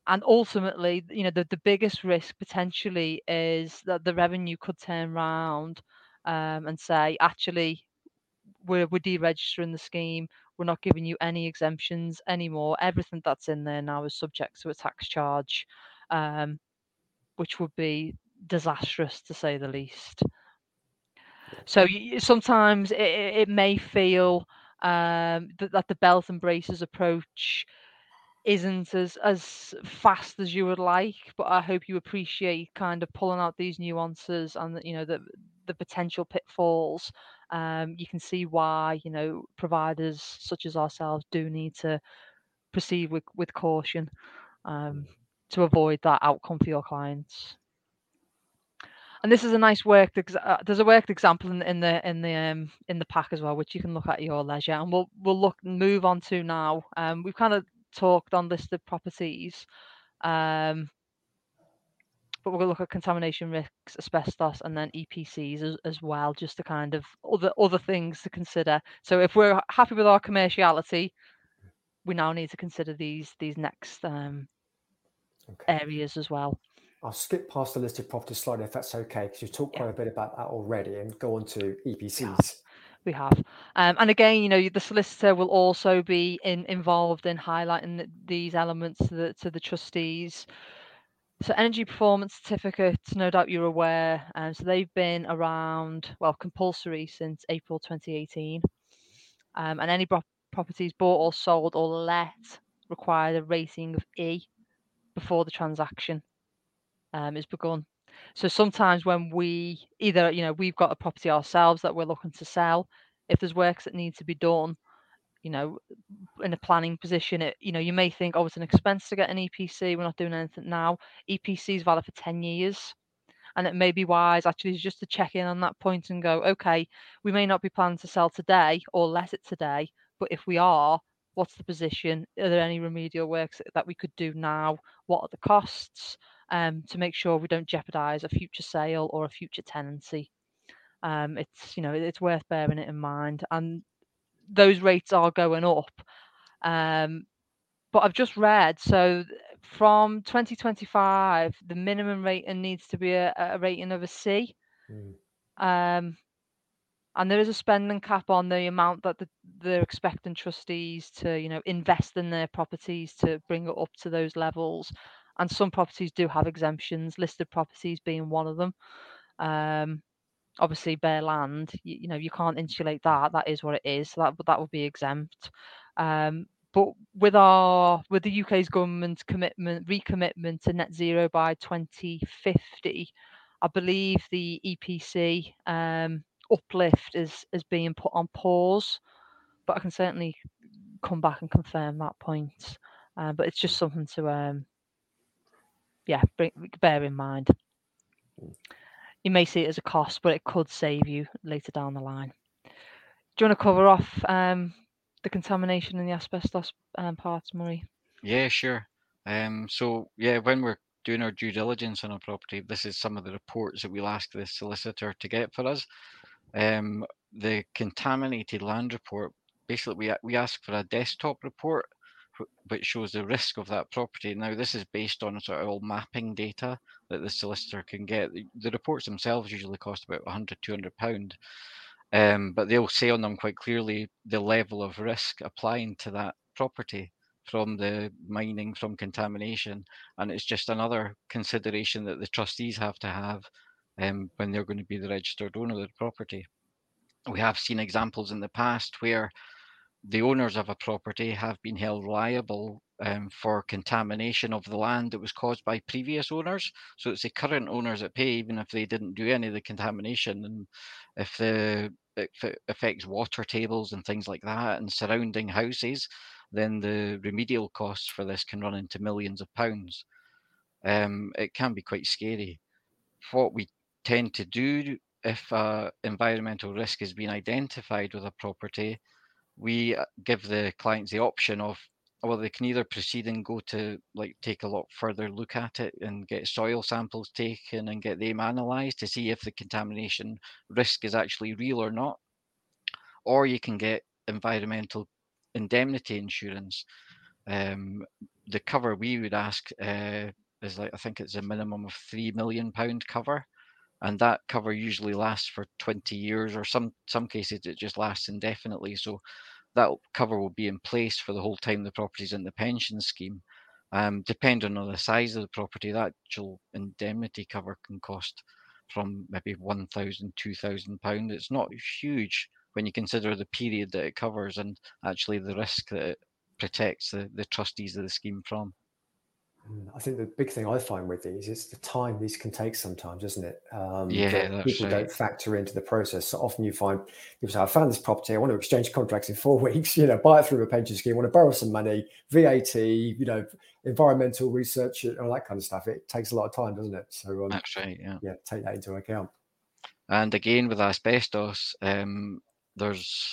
Speaker 2: and ultimately, you know, the, the biggest risk potentially is that the revenue could turn around um, and say, actually, we're, we're deregistering the scheme. We're not giving you any exemptions anymore. Everything that's in there now is subject to a tax charge, um, which would be disastrous to say the least. So sometimes it, it may feel um, that, that the belt and braces approach isn't as as fast as you would like but i hope you appreciate kind of pulling out these nuances and you know the the potential pitfalls um, you can see why you know providers such as ourselves do need to proceed with with caution um, to avoid that outcome for your clients and this is a nice worked uh, there's a worked example in, in the in the um, in the pack as well which you can look at your leisure and we'll we'll look move on to now um, we've kind of talked on listed properties. Um, but we're going to look at contamination risks, asbestos, and then EPCs as, as well, just to kind of other other things to consider. So if we're happy with our commerciality, we now need to consider these these next um, okay. areas as well.
Speaker 1: I'll skip past the listed property slide if that's okay, because you've talked quite yeah. a bit about that already, and go on to EPCs. Yeah
Speaker 2: we have. Um, and again, you know, the solicitor will also be in, involved in highlighting these elements to the, to the trustees. So energy performance certificates, no doubt you're aware. Um, so they've been around, well, compulsory since April 2018. Um, and any pro- properties bought or sold or let require a rating of E before the transaction um, is begun. So sometimes when we either, you know, we've got a property ourselves that we're looking to sell, if there's works that need to be done, you know, in a planning position, it, you know, you may think, oh, it's an expense to get an EPC. We're not doing anything now. EPC is valid for 10 years. And it may be wise actually just to check in on that point and go, okay, we may not be planning to sell today or let it today, but if we are, what's the position? Are there any remedial works that we could do now? What are the costs? um, to make sure we don't jeopardize a future sale or a future tenancy. Um, it's you know it's worth bearing it in mind, and those rates are going up. Um, but I've just read so from 2025, the minimum rating needs to be a, a rating of a C. Mm. Um, and there is a spending cap on the amount that the, they're expecting trustees to you know invest in their properties to bring it up to those levels and some properties do have exemptions, listed properties being one of them. Um, obviously, bare land, you, you, know, you can't insulate that. That is what it is. So that that would be exempt. Um, but with our with the UK's government commitment recommitment to net zero by 2050, I believe the EPC um, uplift is is being put on pause. But I can certainly come back and confirm that point. Uh, but it's just something to um, yeah, bring, bear in mind. You may see it as a cost, but it could save you later down the line. Do you want to cover off um, the contamination and the asbestos um, parts, Murray?
Speaker 3: Yeah, sure. Um, so yeah, when we're doing our due diligence on a property, this is some of the reports that we'll ask the solicitor to get for us. Um, the contaminated land report, basically we we ask for a desktop report which shows the risk of that property. Now, this is based on sort of all mapping data that the solicitor can get. The, reports themselves usually cost about 100, 200 pound. Um, but they'll say on them quite clearly the level of risk applying to that property from the mining, from contamination, and it's just another consideration that the trustees have to have um, when they're going to be the registered owner of the property. We have seen examples in the past where the owners of a property have been held liable um, for contamination of the land that was caused by previous owners. So it's the current owners that pay, even if they didn't do any of the contamination. And if the if it affects water tables and things like that and surrounding houses, then the remedial costs for this can run into millions of pounds. Um, it can be quite scary. What we tend to do if uh, environmental risk has been identified with a property we uh, give the clients the option of well they can either proceed and go to like take a lot further look at it and get soil samples taken and get them analyzed to see if the contamination risk is actually real or not. Or you can get environmental indemnity insurance. Um, the cover we would ask uh, is like i think it's a minimum of 3 million pound cover and that cover usually lasts for 20 years or some some cases it just lasts indefinitely so that cover will be in place for the whole time the property is in the pension scheme. Um, depending on the size of the property that actual indemnity cover can cost from maybe 1000 2000 pound. It's not huge when you consider the period that it covers and actually the risk that it protects the, the trustees of the scheme from
Speaker 1: I think the big thing I find with these is the time these can take sometimes, isn't it?
Speaker 3: Um, yeah,
Speaker 1: people
Speaker 3: right.
Speaker 1: don't factor into the process. So often you find people say, I found this property, I want to exchange contracts in four weeks, you know, buy it through a pension scheme, want to borrow some money, VAT, you know, environmental research, all that kind of stuff. It takes a lot of time, doesn't it? So
Speaker 3: um, that's right. Yeah.
Speaker 1: Yeah. Take that into account.
Speaker 3: And again, with asbestos, um, there's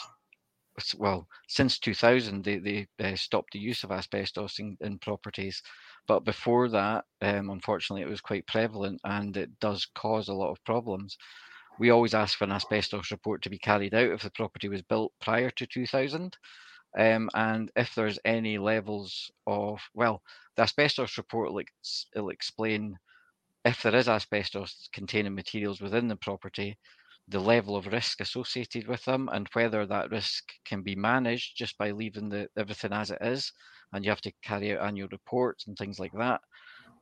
Speaker 3: well, since 2000, they, they uh, stopped the use of asbestos in, in properties. But before that, um, unfortunately, it was quite prevalent and it does cause a lot of problems. We always ask for an asbestos report to be carried out if the property was built prior to 2000. Um, and if there's any levels of, well, the asbestos report will, ex- will explain if there is asbestos containing materials within the property, the level of risk associated with them, and whether that risk can be managed just by leaving the, everything as it is, and you have to carry out annual reports and things like that.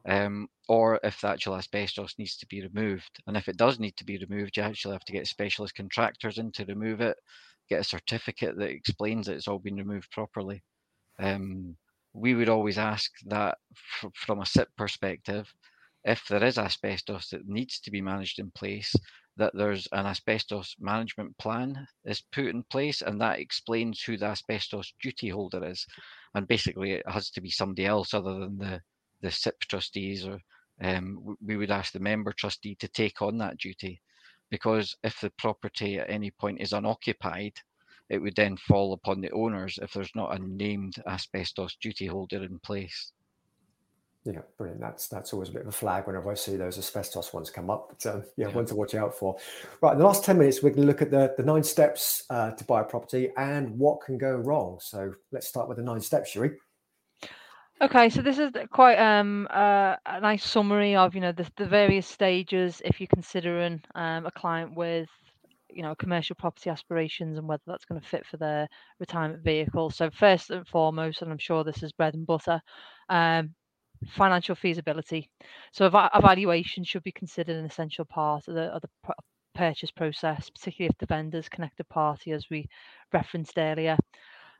Speaker 3: Um, or if the actual asbestos needs to be removed. And if it does need to be removed, you actually have to get specialist contractors in to remove it, get a certificate that explains that it's all been removed properly. Um, we would always ask that f- from a SIPP perspective, if there is asbestos that needs to be managed in place, that there's an asbestos management plan is put in place and that explains who the asbestos duty holder is. And basically it has to be somebody else other than the the SIPP trustees or um, we would ask the member trustee to take on that duty. Because if the property at any point is unoccupied it would then fall upon the owners if there's not a named asbestos duty holder in place
Speaker 1: yeah, brilliant. That's that's always a bit of a flag whenever I see those asbestos ones come up. But um, yeah, yeah, one to watch out for. Right, in the last ten minutes, we're going to look at the the nine steps uh, to buy a property and what can go wrong. So let's start with the nine steps, shall we?
Speaker 2: Okay, so this is quite um, uh, a nice summary of you know the, the various stages if you're considering um, a client with you know commercial property aspirations and whether that's going to fit for their retirement vehicle. So first and foremost, and I'm sure this is bread and butter, um, financial feasibility. So ev- evaluation should be considered an essential part of the, of the purchase process, particularly if the vendor's connected party, as we referenced earlier.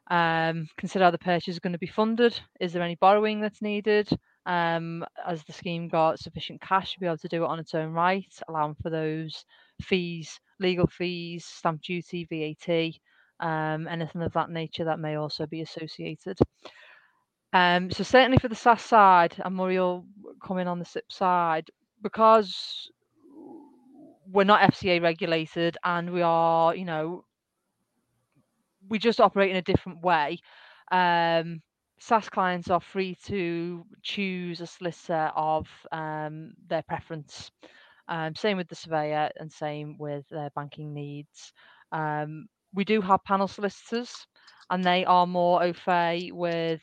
Speaker 2: Um, consider how the purchase is going to be funded. Is there any borrowing that's needed? Um, has the scheme got sufficient cash to be able to do it on its own right, allowing for those fees, legal fees, stamp duty, VAT, um, anything of that nature that may also be associated. Um, so certainly for the SSAS side, and Murray coming on the SIPP side, because we're not FCA regulated and we are, you know, we just operate in a different way. Um, SSAS clients are free to choose a solicitor of um, their preference. Um, same with the surveyor and same with their banking needs. Um, we do have panel solicitors and they are more au fait with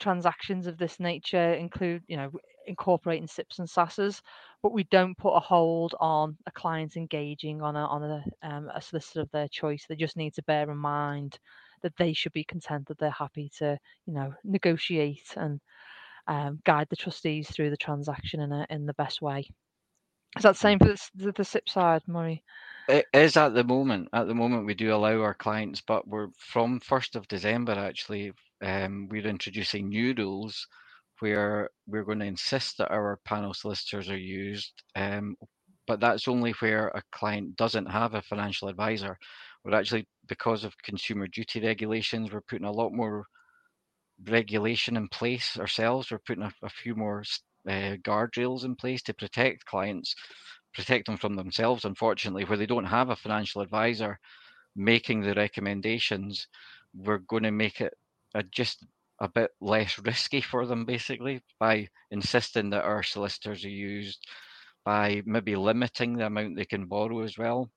Speaker 2: transactions of this nature include, you know, incorporating SIPPs and SSASs, but we don't put a hold on a client engaging on a on a, um, a solicitor of their choice. They just need to bear in mind that they should be content that they're happy to, you know, negotiate and um, guide the trustees through the transaction in a, in the best way. Is that the same for the, the SIPP side, Murray?
Speaker 3: It is at the moment. At the moment, we do allow our clients, but we're from first of December. Actually, um, we're introducing new rules where we're going to insist that our panel solicitors are used, um, but that's only where a client doesn't have a financial advisor. We're actually, because of consumer duty regulations, we're putting a lot more regulation in place ourselves. We're putting a, a few more uh, guardrails in place to protect clients, protect them from themselves, unfortunately, where they don't have a financial advisor making the recommendations. We're going to make it just a bit less risky for them, basically, by insisting that our solicitors are used, by maybe limiting the amount they can borrow as well.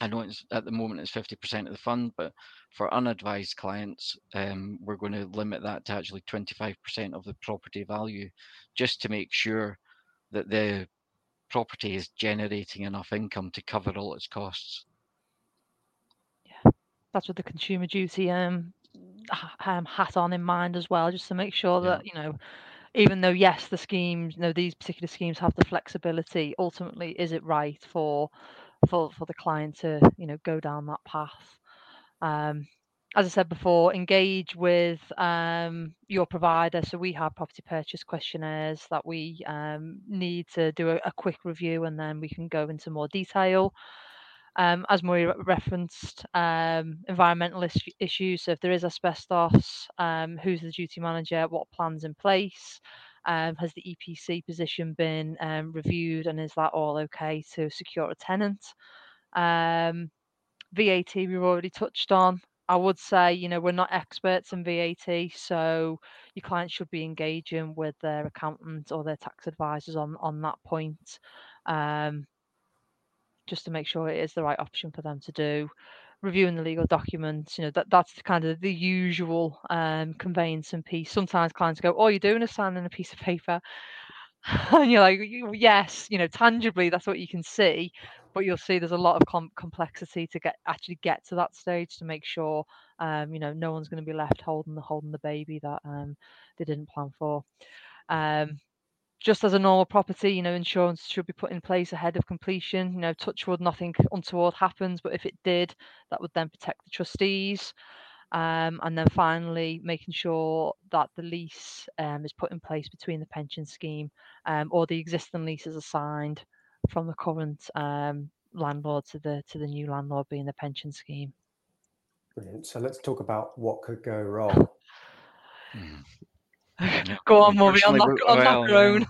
Speaker 3: I know it's at the moment it's 50% of the fund, but for unadvised clients, um, we're going to limit that to actually 25% of the property value, just to make sure that the property is generating enough income to cover all its costs.
Speaker 2: Yeah, that's with the consumer duty um, um, hat on in mind as well, just to make sure that yeah. you know even though yes the schemes you know these particular schemes have the flexibility ultimately is it right for for for the client to you know go down that path. Um, as I said before, engage with um, your provider. So we have property purchase questionnaires that we um, need to do a, a, quick review, and then we can go into more detail. Um, as Murray referenced, um, environmental is- issues. So if there is asbestos, um, who's the duty manager? What plans in place? Um, has the EPC position been um, reviewed and is that all okay to secure a tenant? Um, VAT we've already touched on. I would say, you know, we're not experts in VAT, so your clients should be engaging with their accountant or their tax advisors on on that point, um, just to make sure it is the right option for them to do reviewing the legal documents, you know, that that's kind of the usual um, conveyancing piece. Sometimes clients go, oh you're doing is signing a piece of paper," and you're like, "Yes, you know, tangibly that's what you can see." But you'll see there's a lot of com- complexity to get actually get to that stage to make sure, um, you know, no one's going to be left holding the holding the baby that um, they didn't plan for. Um, just as a normal property, you know, insurance should be put in place ahead of completion. You know, touch wood, nothing untoward happens, but if it did, that would then protect the trustees. Um, and then finally, making sure that the lease um, is put in place between the pension scheme um, or the existing leases are signed from the current um, landlord to the to the new landlord being the pension scheme.
Speaker 1: Brilliant. So let's talk about what could go wrong.
Speaker 2: Go on, Murray, on that, on well, that grown.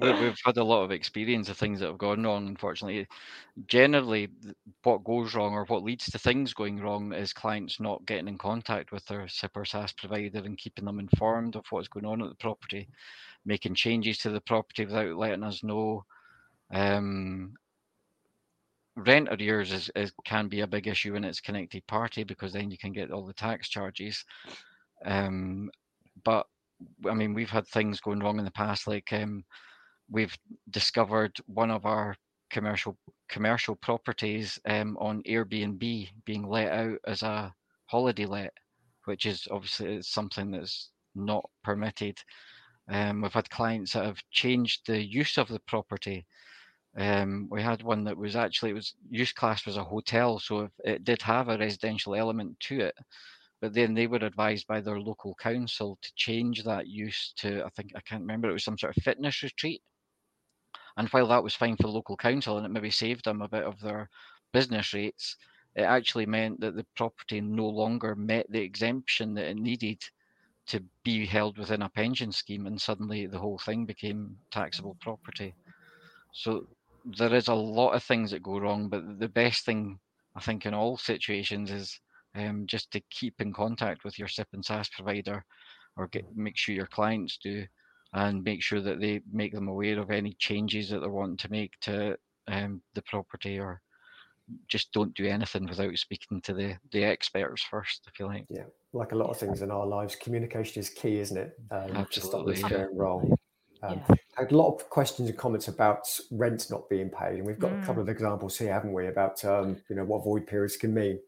Speaker 3: we've had a lot of experience of things that have gone wrong, unfortunately. Generally, what goes wrong or what leads to things going wrong is clients not getting in contact with their SIPP or SSAS provider and keeping them informed of what's going on at the property, making changes to the property without letting us know. Um, rent arrears is, is, can be a big issue when it's connected party because then you can get all the tax charges. Um, but I mean, we've had things going wrong in the past, like um, we've discovered one of our commercial commercial properties um, on Airbnb being let out as a holiday let, which is obviously something that's not permitted. Um, we've had clients that have changed the use of the property. Um, we had one that was actually it was use class was a hotel, so it did have a residential element to it but then they were advised by their local council to change that use to I think I can't remember it was some sort of fitness retreat. And while that was fine for the local council and it maybe saved them a bit of their business rates, it actually meant that the property no longer met the exemption that it needed to be held within a pension scheme, and suddenly the whole thing became taxable property. So there is a lot of things that go wrong, but the best thing I think in all situations is um, just to keep in contact with your SIPP and SSAS provider or get make sure your clients do and make sure that they make them aware of any changes that they're wanting to make to um, the property or just don't do anything without speaking to the the experts first if you like
Speaker 1: yeah like a lot of things in our lives communication is key isn't it um, Absolutely, to stop this going wrong Um, yeah. Had a lot of questions and comments about rent not being paid, and we've got mm. a couple mm. of examples here, haven't we, about um, you know what void periods can mean.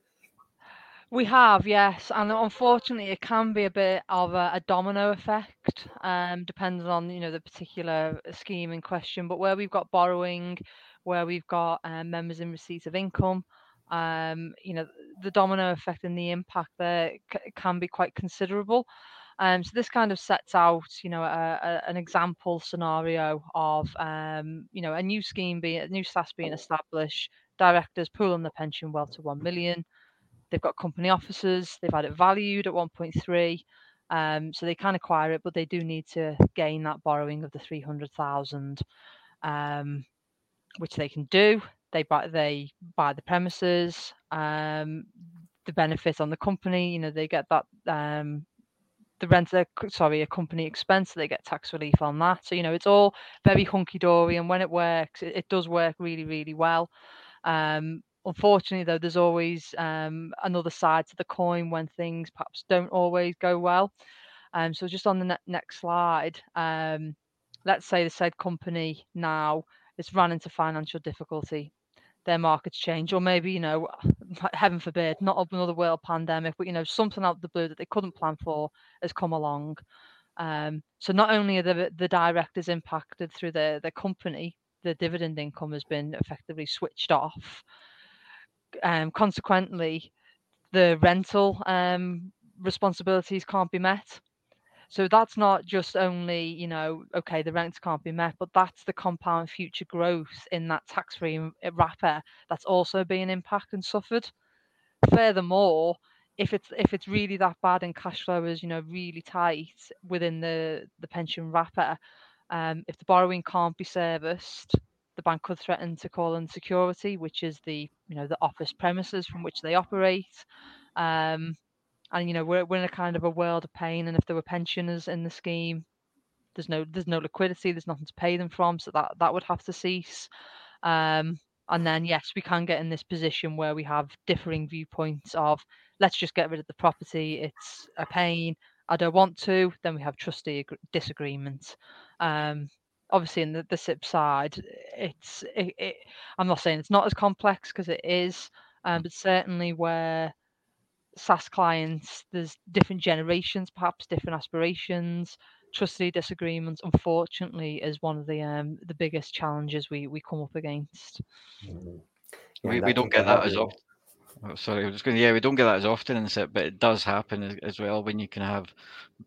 Speaker 2: We have, yes, and unfortunately, it can be a bit of a, a domino effect, um, depending on you know the particular scheme in question. But where we've got borrowing, where we've got um, members in receipt of income, um, you know, the domino effect and the impact there c- can be quite considerable. Um, so this kind of sets out, you know, a, a, an example scenario of, um, you know, a new scheme being a new SSAS being established, directors pooling the pension well to one million. They've got company officers. They've had it valued at 1.3. Um, so they can acquire it, but they do need to gain that borrowing of the 300,000, um, which they can do. They buy they buy the premises. Um, the benefit on the company, you know, they get that um, the rent, sorry, a company expense, they get tax relief on that. So you know, it's all very hunky dory, and when it works, it, it does work really, really well. Um, unfortunately, though, there's always um, another side to the coin when things perhaps don't always go well. Um, so just on the ne- next slide, um, let's say the said company now is run into financial difficulty their markets change, or maybe you know, heaven forbid, not another world pandemic, but you know, something out of the blue that they couldn't plan for has come along. Um, so not only are the the directors impacted through their their company, the dividend income has been effectively switched off. Um, consequently, the rental um, responsibilities can't be met. So that's not just only, you know, okay, the rents can't be met, but that's the compound future growth in that tax free uh, wrapper that's also being impacted and suffered. Furthermore, if it's if it's really that bad and cash flow is you know really tight within the the pension wrapper, um, if the borrowing can't be serviced, the bank could threaten to call in security, which is the you know the office premises from which they operate. Um, and you know we're we're in a kind of a world of pain. And if there were pensioners in the scheme, there's no there's no liquidity, there's nothing to pay them from, so that that would have to cease. Um, and then yes, we can get in this position where we have differing viewpoints of let's just get rid of the property. It's a pain. I don't want to. Then we have trustee disagreements. Um, obviously, in the, the SIPP side, it's it, it, I'm not saying it's not as complex because it is, um, but certainly where SSAS clients, there's different generations, perhaps different aspirations. Trustee disagreements, unfortunately, is one of the um, the biggest challenges we we come up against.
Speaker 3: Mm-hmm. Yeah, we, we don't get that as often. Oh, sorry, I was going. To, yeah, we don't get that as often in SIPP, but it does happen as, as well when you can have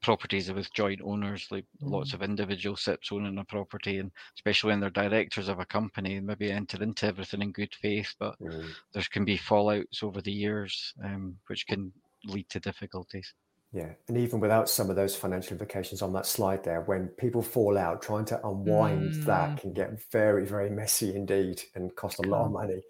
Speaker 3: properties with joint owners, like mm. lots of individual SIPPs owning a property, and especially when they're directors of a company, maybe enter into everything in good faith, but mm. there can be fallouts over the years, um, which can lead to difficulties.
Speaker 1: Yeah, and even without some of those financial implications on that slide there, when people fall out, trying to unwind mm. that can get very, very messy indeed and cost a lot of money.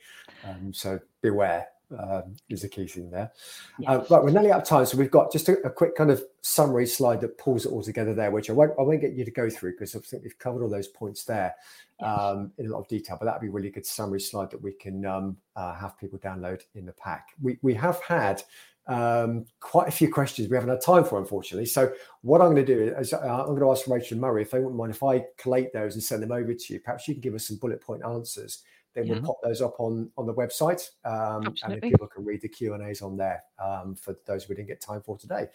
Speaker 1: Um, so beware um, is the key thing there. Yes. Uh, right, we're nearly out of time, so we've got just a, a, quick kind of summary slide that pulls it all together there, which I won't, I won't get you to go through because I think we've covered all those points there um, in a lot of detail. But that'd be a really good summary slide that we can um, uh, have people download in the pack. We we have had um, quite a few questions we haven't had time for, unfortunately. So what I'm going to do is uh, I'm going to ask Rachel and Murray if they wouldn't mind if I collate those and send them over to you. Perhaps you can give us some bullet point answers then yeah. we'll pop those up on on the website, um, and people can read the Q and A's on there um, for those we didn't get time for today.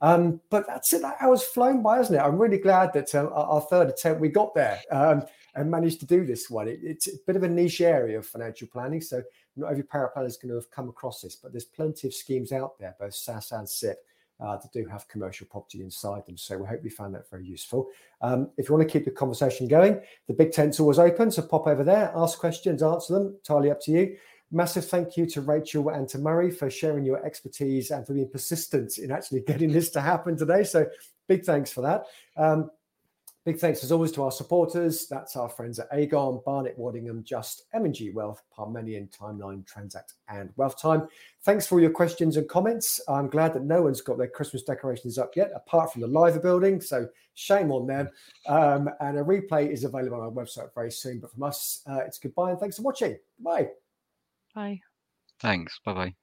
Speaker 1: Um, but that's it. That hour's flown by, isn't it? I'm really glad that uh, our third attempt we got there um, and managed to do this one. It, it's a bit of a niche area of financial planning, so not every paraplanner is going to have come across this, but there's plenty of schemes out there, both SSAS and SIPP uh, that do have commercial property inside them. So we hope you found that very useful. Um, if you want to keep the conversation going, the big tent's always open. So pop over there, ask questions, answer them. Entirely up to you. Massive thank you to Rachel and to Murray for sharing your expertise and for being persistent in actually getting this to happen today. So big thanks for that. Um, Big thanks as always to our supporters. That's our friends at Aegon, Barnett, Waddingham, Just, M&G Wealth, Parmenion, Timeline, Transact, and Wealthtime. Thanks for all your questions and comments. I'm glad that no one's got their Christmas decorations up yet, apart from the live building. So shame on them. Um, and a replay is available on our website very soon. But from us, uh, it's goodbye and thanks for watching. Bye.
Speaker 2: Bye.
Speaker 3: Thanks. Bye bye.